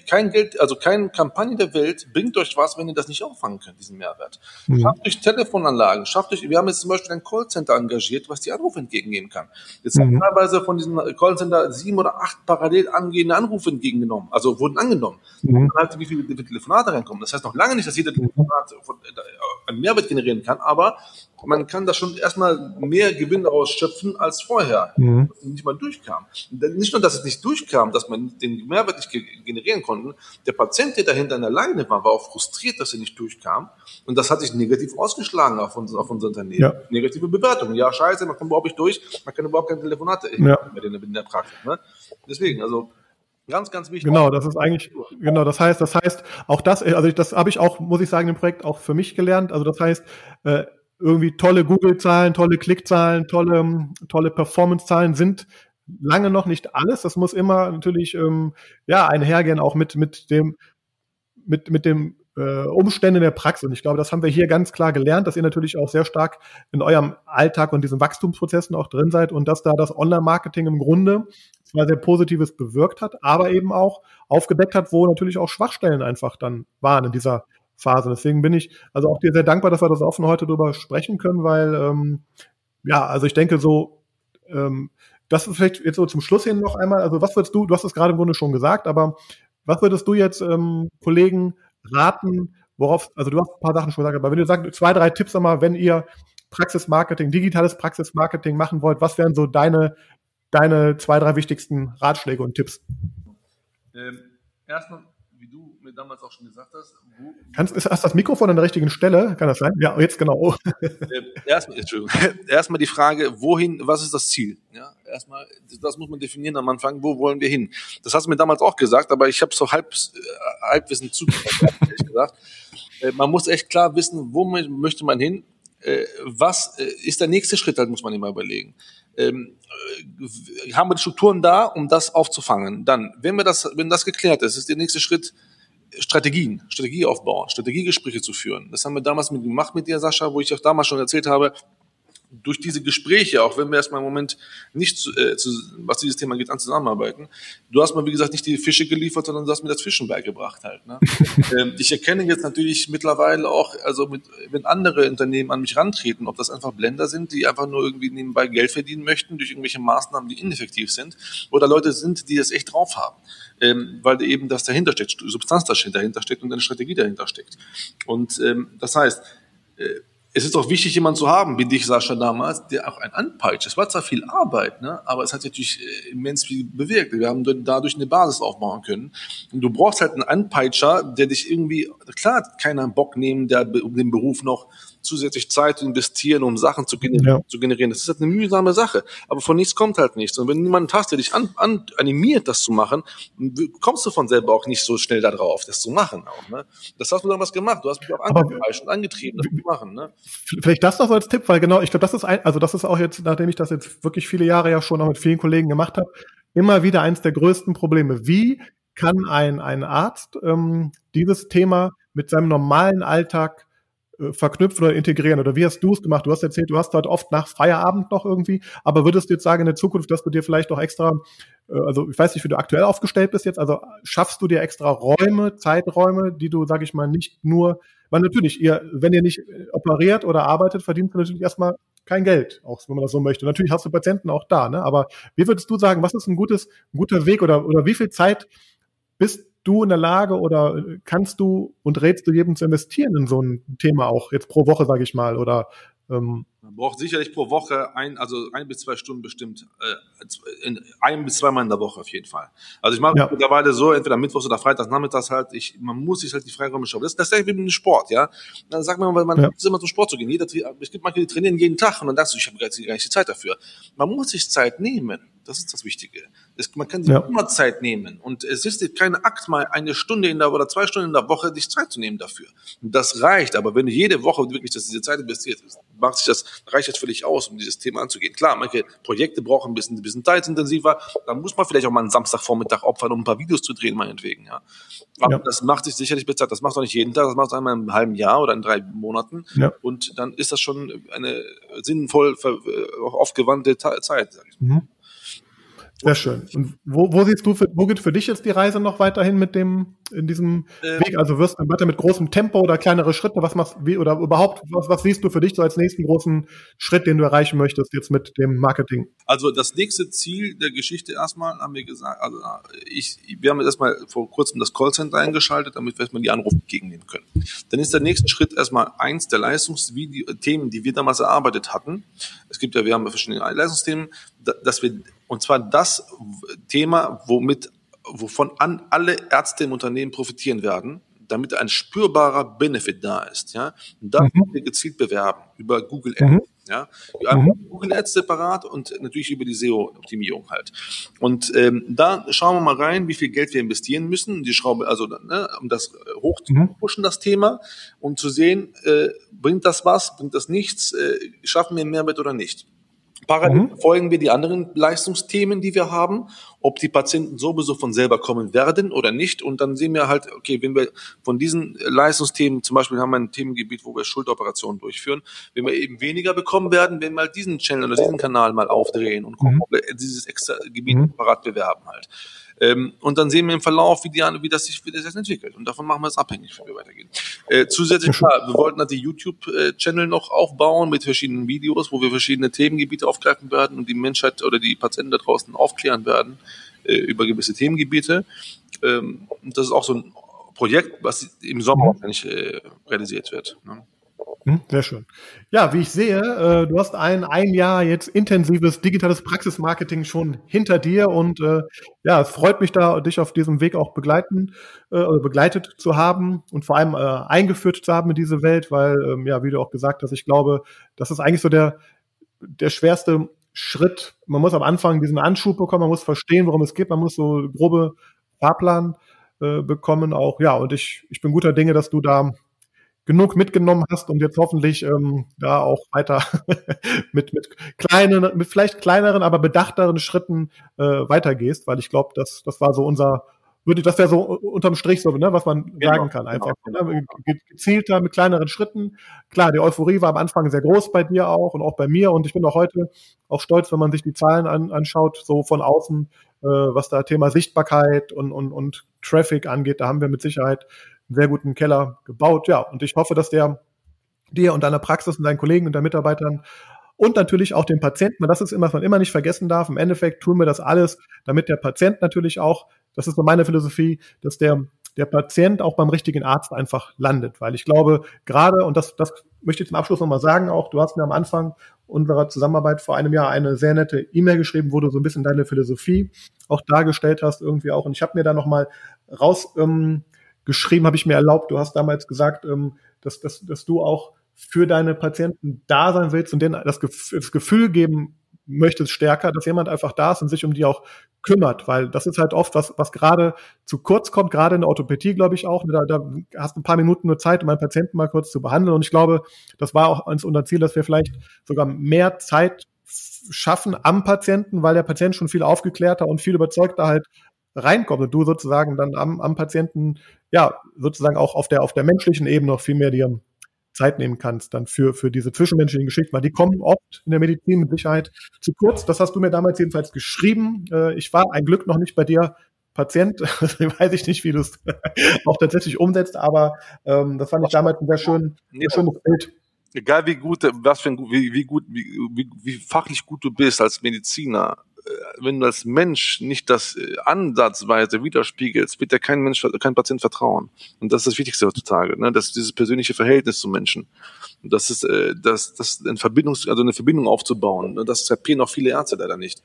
Speaker 2: kein Geld, also keine Kampagne der Welt bringt euch was, wenn ihr das nicht auffangen könnt, diesen Mehrwert. Mhm. Schafft durch Telefonanlagen, schafft durch, wir haben jetzt zum Beispiel ein Callcenter engagiert, was die Anrufe entgegennehmen kann. Jetzt mhm. haben teilweise von diesem Callcenter sieben oder acht parallel angehende Anrufe entgegengenommen, also wurden angenommen. Mhm. Halt, wie viele Telefonate reinkommen. Das heißt noch lange nicht, dass jeder Telefonat äh, einen Mehrwert generieren kann, aber man kann da schon erstmal mehr Gewinn ausschöpfen als vorher, mhm. nicht mal durchkam. Nicht nur, dass es nicht durchkam, dass man den Mehrwert nicht generieren konnte, der Patient, der dahinter in der Leine war, war auch frustriert, dass er nicht durchkam. Und das hat sich negativ ausgeschlagen auf, uns, auf unser Unternehmen. Ja. Negative Bewertungen. Ja, scheiße, man kommt überhaupt nicht durch, man kann überhaupt keine Telefonate ja. mit in der Praxis. Ne? Deswegen, also Ganz, ganz wichtig.
Speaker 1: Genau, das ist eigentlich, genau, das heißt, das heißt, auch das, also das habe ich auch, muss ich sagen, im Projekt auch für mich gelernt. Also das heißt, äh, irgendwie tolle Google-Zahlen, tolle Klickzahlen, tolle, tolle Performance-Zahlen sind lange noch nicht alles. Das muss immer natürlich ähm, ja einhergehen auch mit mit dem mit mit dem äh, Umständen der Praxis. Und ich glaube, das haben wir hier ganz klar gelernt, dass ihr natürlich auch sehr stark in eurem Alltag und diesen Wachstumsprozessen auch drin seid und dass da das Online-Marketing im Grunde zwar sehr Positives bewirkt hat, aber eben auch aufgedeckt hat, wo natürlich auch Schwachstellen einfach dann waren in dieser Phase. Deswegen bin ich also auch dir sehr dankbar, dass wir das offen heute drüber sprechen können, weil ähm, ja, also ich denke so, ähm, das ist vielleicht jetzt so zum Schluss hin noch einmal, also was würdest du, du hast es gerade im Grunde schon gesagt, aber was würdest du jetzt ähm, Kollegen raten, worauf, also du hast ein paar Sachen schon gesagt, aber wenn du sagst, zwei, drei Tipps einmal, wenn ihr Praxismarketing, digitales Praxismarketing machen wollt, was wären so deine, deine zwei, drei wichtigsten Ratschläge und Tipps?
Speaker 2: Ähm, erstmal mir damals auch schon gesagt hast.
Speaker 1: Wo, Kannst, ist, hast das Mikrofon an der richtigen Stelle? Kann das sein? Ja, jetzt genau.
Speaker 2: äh, erstmal, erstmal die Frage, wohin, was ist das Ziel? Ja, erstmal, das muss man definieren am Anfang, wo wollen wir hin? Das hast du mir damals auch gesagt, aber ich habe so halb, äh, halbwissen zugehört, ehrlich gesagt. Äh, man muss echt klar wissen, wo möchte man hin? Was ist der nächste Schritt, halt muss man immer überlegen. Ähm, äh, haben wir die Strukturen da, um das aufzufangen? Dann, wenn wir das, wenn das geklärt ist, ist der nächste Schritt, Strategien, Strategie aufbauen, Strategiegespräche zu führen. Das haben wir damals mit gemacht mit dir, Sascha, wo ich auch damals schon erzählt habe, durch diese Gespräche, auch wenn wir erstmal im Moment nicht, zu, äh, zu, was dieses Thema geht, an zusammenarbeiten, du hast mir, wie gesagt, nicht die Fische geliefert, sondern du hast mir das Fischen beigebracht halt. Ne? ähm, ich erkenne jetzt natürlich mittlerweile auch, also mit, wenn andere Unternehmen an mich rantreten, ob das einfach Blender sind, die einfach nur irgendwie nebenbei Geld verdienen möchten durch irgendwelche Maßnahmen, die ineffektiv sind, oder Leute sind, die das echt drauf haben. Ähm, weil eben das dahinter steckt, Substanz dahinter steckt und eine Strategie dahinter steckt. Und ähm, das heißt, äh, es ist auch wichtig, jemanden zu haben, wie dich, Sascha, damals, der auch ein anpeitscht. Es war zwar viel Arbeit, ne, aber es hat natürlich äh, immens viel bewirkt. Wir haben dadurch eine Basis aufbauen können. Und du brauchst halt einen Anpeitscher, der dich irgendwie, klar keiner Bock nehmen, der um den Beruf noch zusätzlich Zeit zu investieren, um Sachen zu generieren. Ja. Zu generieren. Das ist halt eine mühsame Sache. Aber von nichts kommt halt nichts. Und wenn niemand hast, der dich an, an, animiert, das zu machen, kommst du von selber auch nicht so schnell da drauf, das zu machen. Auch, ne? Das hast du dann was gemacht. Du hast mich auch angepeitscht und angetrieben, das zu machen. Ne?
Speaker 1: Vielleicht das noch so als Tipp, weil genau, ich glaube, das ist ein, also das ist auch jetzt, nachdem ich das jetzt wirklich viele Jahre ja schon auch mit vielen Kollegen gemacht habe, immer wieder eins der größten Probleme. Wie kann ein, ein Arzt ähm, dieses Thema mit seinem normalen Alltag äh, verknüpfen oder integrieren? Oder wie hast du es gemacht? Du hast erzählt, du hast dort oft nach Feierabend noch irgendwie, aber würdest du jetzt sagen in der Zukunft, dass du dir vielleicht auch extra, äh, also ich weiß nicht, wie du aktuell aufgestellt bist jetzt, also schaffst du dir extra Räume, Zeiträume, die du, sage ich mal, nicht nur, weil natürlich, ihr, wenn ihr nicht äh, operiert oder arbeitet, verdient ihr natürlich erstmal kein Geld, auch wenn man das so möchte. Natürlich hast du Patienten auch da, ne? Aber wie würdest du sagen, was ist ein gutes, ein guter Weg oder, oder wie viel Zeit bist du in der Lage oder kannst du und rätst du jedem zu investieren in so ein Thema auch jetzt pro Woche, sage ich mal, oder
Speaker 2: ähm, man braucht sicherlich pro Woche ein, also ein bis zwei Stunden bestimmt, äh, in, ein bis zweimal in der Woche auf jeden Fall. Also ich mache ja. mittlerweile so, entweder Mittwochs oder Freitags, Nachmittags halt, ich, man muss sich halt die Freiräume schaffen. Das, das ist wie mit Sport, ja. Dann sagt man, weil man ja. ist immer zum Sport zu gehen. Jeder, es gibt manche, die trainieren jeden Tag und dann sagst du, ich habe gar nicht die Zeit dafür. Man muss sich Zeit nehmen. Das ist das Wichtige. Es, man kann sich ja. immer Zeit nehmen. Und es ist kein Akt, mal eine Stunde in der oder zwei Stunden in der Woche sich Zeit zu nehmen dafür. Und das reicht. Aber wenn du jede Woche wirklich dass diese Zeit investiert, macht sich das, reicht das völlig aus, um dieses Thema anzugehen. Klar, manche Projekte brauchen ein bisschen, ein bisschen zeitintensiver. Da muss man vielleicht auch mal einen Samstagvormittag opfern, um ein paar Videos zu drehen, meinetwegen, ja. Aber ja. das macht sich sicherlich bezahlt. Das machst du nicht jeden Tag. Das machst du einmal im halben Jahr oder in drei Monaten. Ja. Und dann ist das schon eine sinnvoll, aufgewandte Zeit, sag ich mal. Mhm.
Speaker 1: Sehr schön. Und wo, wo siehst du, für, wo geht für dich jetzt die Reise noch weiterhin mit dem, in diesem ähm, Weg? Also wirst du weiter mit großem Tempo oder kleinere Schritte? Was machst wie, oder überhaupt, was, was siehst du für dich so als nächsten großen Schritt, den du erreichen möchtest jetzt mit dem Marketing?
Speaker 2: Also das nächste Ziel der Geschichte erstmal haben wir gesagt, also ich, wir haben erstmal vor kurzem das Callcenter eingeschaltet, damit wir erstmal die Anrufe entgegennehmen können. Dann ist der nächste Schritt erstmal eins der Leistungsthemen, die wir damals erarbeitet hatten. Es gibt ja, wir haben verschiedene Leistungsthemen, dass wir und zwar das Thema, womit, wovon an alle Ärzte im Unternehmen profitieren werden, damit ein spürbarer Benefit da ist. Ja? Und da mhm. wir gezielt bewerben über Google Ads. Mhm. Ja, mhm. Google Ads separat und natürlich über die SEO-Optimierung halt. Und ähm, da schauen wir mal rein, wie viel Geld wir investieren müssen, die Schraube, also ne, um das hoch zu mhm. pushen, das Thema, um zu sehen, äh, bringt das was, bringt das nichts, äh, schaffen wir einen Mehrwert oder nicht. Parallel mhm. folgen wir die anderen Leistungsthemen, die wir haben, ob die Patienten sowieso von selber kommen werden oder nicht. Und dann sehen wir halt, okay, wenn wir von diesen Leistungsthemen, zum Beispiel haben wir ein Themengebiet, wo wir Schulteroperationen durchführen, wenn wir eben weniger bekommen werden, wenn wir halt diesen Channel oder diesen Kanal mal aufdrehen und gucken, mhm. ob wir dieses extra Gebiet mhm. parat bewerben halt. Ähm, und dann sehen wir im Verlauf, wie, die, wie, das sich, wie das sich entwickelt. Und davon machen wir es abhängig, wie wir weitergehen. Äh, zusätzlich, klar, wir wollten halt die YouTube-Channel noch aufbauen mit verschiedenen Videos, wo wir verschiedene Themengebiete aufgreifen werden und die Menschheit oder die Patienten da draußen aufklären werden äh, über gewisse Themengebiete. Ähm, das ist auch so ein Projekt, was im Sommer mhm. wahrscheinlich äh, realisiert wird. Ne?
Speaker 1: Hm, sehr schön. Ja, wie ich sehe, äh, du hast ein, ein Jahr jetzt intensives digitales Praxismarketing schon hinter dir und äh, ja, es freut mich da, dich auf diesem Weg auch begleiten, äh, begleitet zu haben und vor allem äh, eingeführt zu haben in diese Welt, weil, ähm, ja, wie du auch gesagt hast, ich glaube, das ist eigentlich so der, der schwerste Schritt. Man muss am Anfang diesen Anschub bekommen, man muss verstehen, worum es geht, man muss so grobe Fahrplan äh, bekommen auch. Ja, und ich, ich bin guter Dinge, dass du da genug mitgenommen hast und jetzt hoffentlich ähm, da auch weiter mit, mit kleinen, mit vielleicht kleineren, aber bedachteren Schritten äh, weitergehst, weil ich glaube, das, das war so unser, würde das wäre so unterm Strich so, ne, was man genau, sagen kann. Einfach genau. ne, gezielter mit kleineren Schritten. Klar, die Euphorie war am Anfang sehr groß bei dir auch und auch bei mir und ich bin auch heute auch stolz, wenn man sich die Zahlen an, anschaut, so von außen, äh, was da Thema Sichtbarkeit und, und, und Traffic angeht. Da haben wir mit Sicherheit einen sehr guten Keller gebaut. Ja, und ich hoffe, dass der dir und deiner Praxis und deinen Kollegen und deinen Mitarbeitern und natürlich auch den Patienten, das ist immer, was man immer nicht vergessen darf. Im Endeffekt tun wir das alles, damit der Patient natürlich auch, das ist so meine Philosophie, dass der der Patient auch beim richtigen Arzt einfach landet. Weil ich glaube, gerade, und das, das möchte ich zum Abschluss nochmal sagen, auch du hast mir am Anfang unserer Zusammenarbeit vor einem Jahr eine sehr nette E-Mail geschrieben, wo du so ein bisschen deine Philosophie auch dargestellt hast, irgendwie auch. Und ich habe mir da nochmal raus ähm, geschrieben, habe ich mir erlaubt, du hast damals gesagt, ähm, dass, dass, dass du auch für deine Patienten da sein willst und denen das, das Gefühl geben möchtest stärker, dass jemand einfach da ist und sich um die auch kümmert, weil das ist halt oft was, was gerade zu kurz kommt, gerade in der Orthopädie, glaube ich auch. Da, da hast du ein paar Minuten nur Zeit, um einen Patienten mal kurz zu behandeln. Und ich glaube, das war auch unser Ziel, dass wir vielleicht sogar mehr Zeit schaffen am Patienten, weil der Patient schon viel aufgeklärter und viel überzeugter halt reinkommt und du sozusagen dann am, am Patienten, ja, sozusagen auch auf der, auf der menschlichen Ebene noch viel mehr dir Zeit nehmen kannst dann für, für diese zwischenmenschlichen Geschichten, weil die kommen oft in der Medizin mit Sicherheit zu kurz. Das hast du mir damals jedenfalls geschrieben. Äh, ich war ein Glück noch nicht bei dir Patient, deswegen weiß ich nicht, wie du es auch tatsächlich umsetzt, aber ähm, das fand ich damals ein sehr, schön, sehr schönes Bild.
Speaker 2: Egal wie gut, was für ein, wie, wie gut, wie, wie, wie fachlich gut du bist als Mediziner, wenn du als Mensch nicht das äh, ansatzweise widerspiegelst, wird dir kein Mensch, kein Patient vertrauen. Und das ist das Wichtigste heutzutage, ne? Das ist dieses persönliche Verhältnis zum Menschen. Das ist, äh, das, das eine Verbindung, also eine Verbindung aufzubauen. Und das kapieren auch viele Ärzte leider nicht.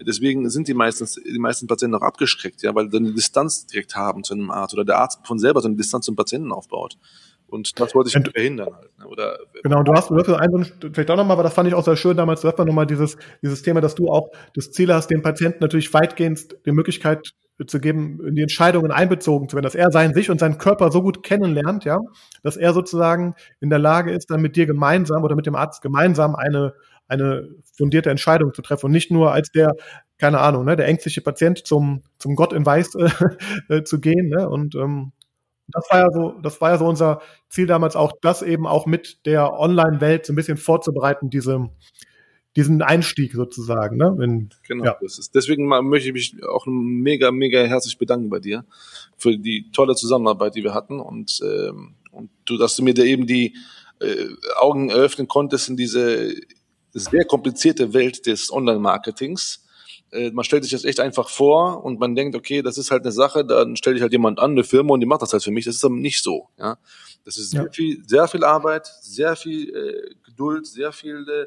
Speaker 2: Deswegen sind die meistens, die meisten Patienten auch abgeschreckt, ja, weil sie eine Distanz direkt haben zu einem Arzt oder der Arzt von selber so eine Distanz zum Patienten aufbaut. Und das wollte ich und, verhindern halt. Ne? Oder,
Speaker 1: genau, du hast, du hast einen, vielleicht auch nochmal, aber das fand ich auch sehr schön damals, du hast nochmal dieses, dieses Thema, dass du auch das Ziel hast, dem Patienten natürlich weitgehend die Möglichkeit zu geben, in die Entscheidungen einbezogen zu werden, dass er sein sich und seinen Körper so gut kennenlernt, ja, dass er sozusagen in der Lage ist, dann mit dir gemeinsam oder mit dem Arzt gemeinsam eine, eine fundierte Entscheidung zu treffen und nicht nur als der, keine Ahnung, ne, der ängstliche Patient zum, zum Gott in Weiß äh, zu gehen, ne, und ähm, das war ja so, das war ja so unser Ziel damals auch, das eben auch mit der Online-Welt so ein bisschen vorzubereiten, diese, diesen Einstieg sozusagen. Ne? In,
Speaker 2: genau, ja. das ist. Deswegen möchte ich mich auch mega, mega herzlich bedanken bei dir für die tolle Zusammenarbeit, die wir hatten und, ähm, und du, dass du mir da eben die äh, Augen eröffnen konntest in diese sehr komplizierte Welt des Online-Marketings äh, man stellt sich das echt einfach vor und man denkt, okay, das ist halt eine Sache, dann stelle ich halt jemand an, eine Firma und die macht das halt für mich. Das ist aber nicht so. Ja, das ist ja. sehr viel, sehr viel Arbeit, sehr viel äh, Geduld, sehr viel. Äh,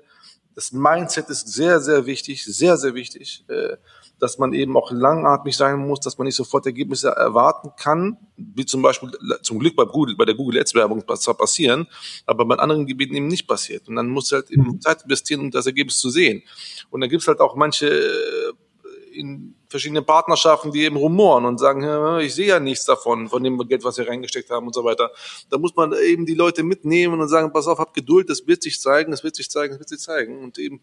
Speaker 2: das Mindset ist sehr, sehr wichtig, sehr, sehr wichtig. Äh, dass man eben auch langatmig sein muss, dass man nicht sofort Ergebnisse erwarten kann, wie zum Beispiel zum Glück bei Google, bei der Google Ads Werbung passieren, aber bei anderen Gebieten eben nicht passiert. Und dann muss halt eben mhm. Zeit investieren, um das Ergebnis zu sehen. Und dann gibt's halt auch manche äh, in verschiedenen Partnerschaften, die eben rumoren und sagen, ich sehe ja nichts davon, von dem Geld, was wir reingesteckt haben und so weiter. Da muss man eben die Leute mitnehmen und sagen, pass auf, habt Geduld, das wird sich zeigen, das wird sich zeigen, das wird sich zeigen. Und eben,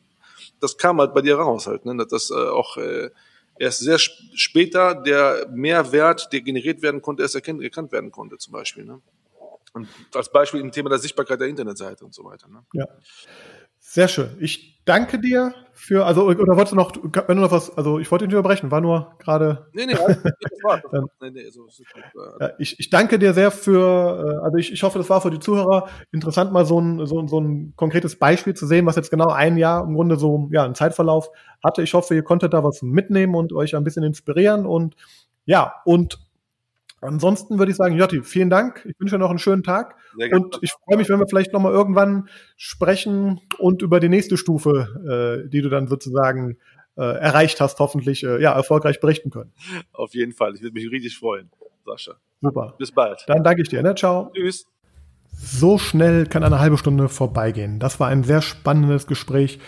Speaker 2: das kam halt bei dir raus halt, ne? dass äh, auch äh, erst sehr später der Mehrwert, der generiert werden konnte, erst erkannt, erkannt werden konnte, zum Beispiel. Ne? Und als Beispiel im Thema der Sichtbarkeit der Internetseite und so weiter. Ne?
Speaker 1: Ja. Sehr schön. Ich danke dir für, also, oder wolltest du noch, wenn du noch was, also ich wollte dich nicht überbrechen, war nur gerade. Nee, nee, das war, das nee, nee, so, so, ja, ich, ich danke dir sehr für, äh, also ich, ich hoffe, das war für die Zuhörer interessant, mal so ein, so, so ein konkretes Beispiel zu sehen, was jetzt genau ein Jahr im Grunde so, ja, einen Zeitverlauf hatte. Ich hoffe, ihr konntet da was mitnehmen und euch ein bisschen inspirieren und ja, und Ansonsten würde ich sagen, Jotti, vielen Dank. Ich wünsche dir noch einen schönen Tag. Und ich freue mich, wenn wir vielleicht nochmal irgendwann sprechen und über die nächste Stufe, äh, die du dann sozusagen äh, erreicht hast, hoffentlich äh, ja, erfolgreich berichten können.
Speaker 2: Auf jeden Fall. Ich würde mich richtig freuen, Sascha.
Speaker 1: Super. Bis bald. Dann danke ich dir. Ne? Ciao. Tschüss. So schnell kann eine halbe Stunde vorbeigehen. Das war ein sehr spannendes Gespräch.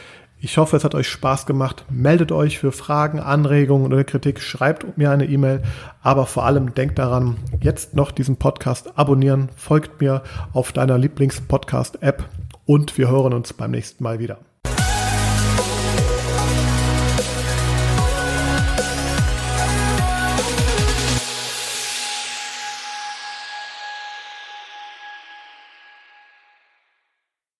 Speaker 1: Ich hoffe, es hat euch Spaß gemacht. Meldet euch für Fragen, Anregungen oder Kritik, schreibt mir eine E-Mail. Aber vor allem denkt daran, jetzt noch diesen Podcast abonnieren, folgt mir auf deiner Lieblings-Podcast-App und wir hören uns beim nächsten Mal wieder.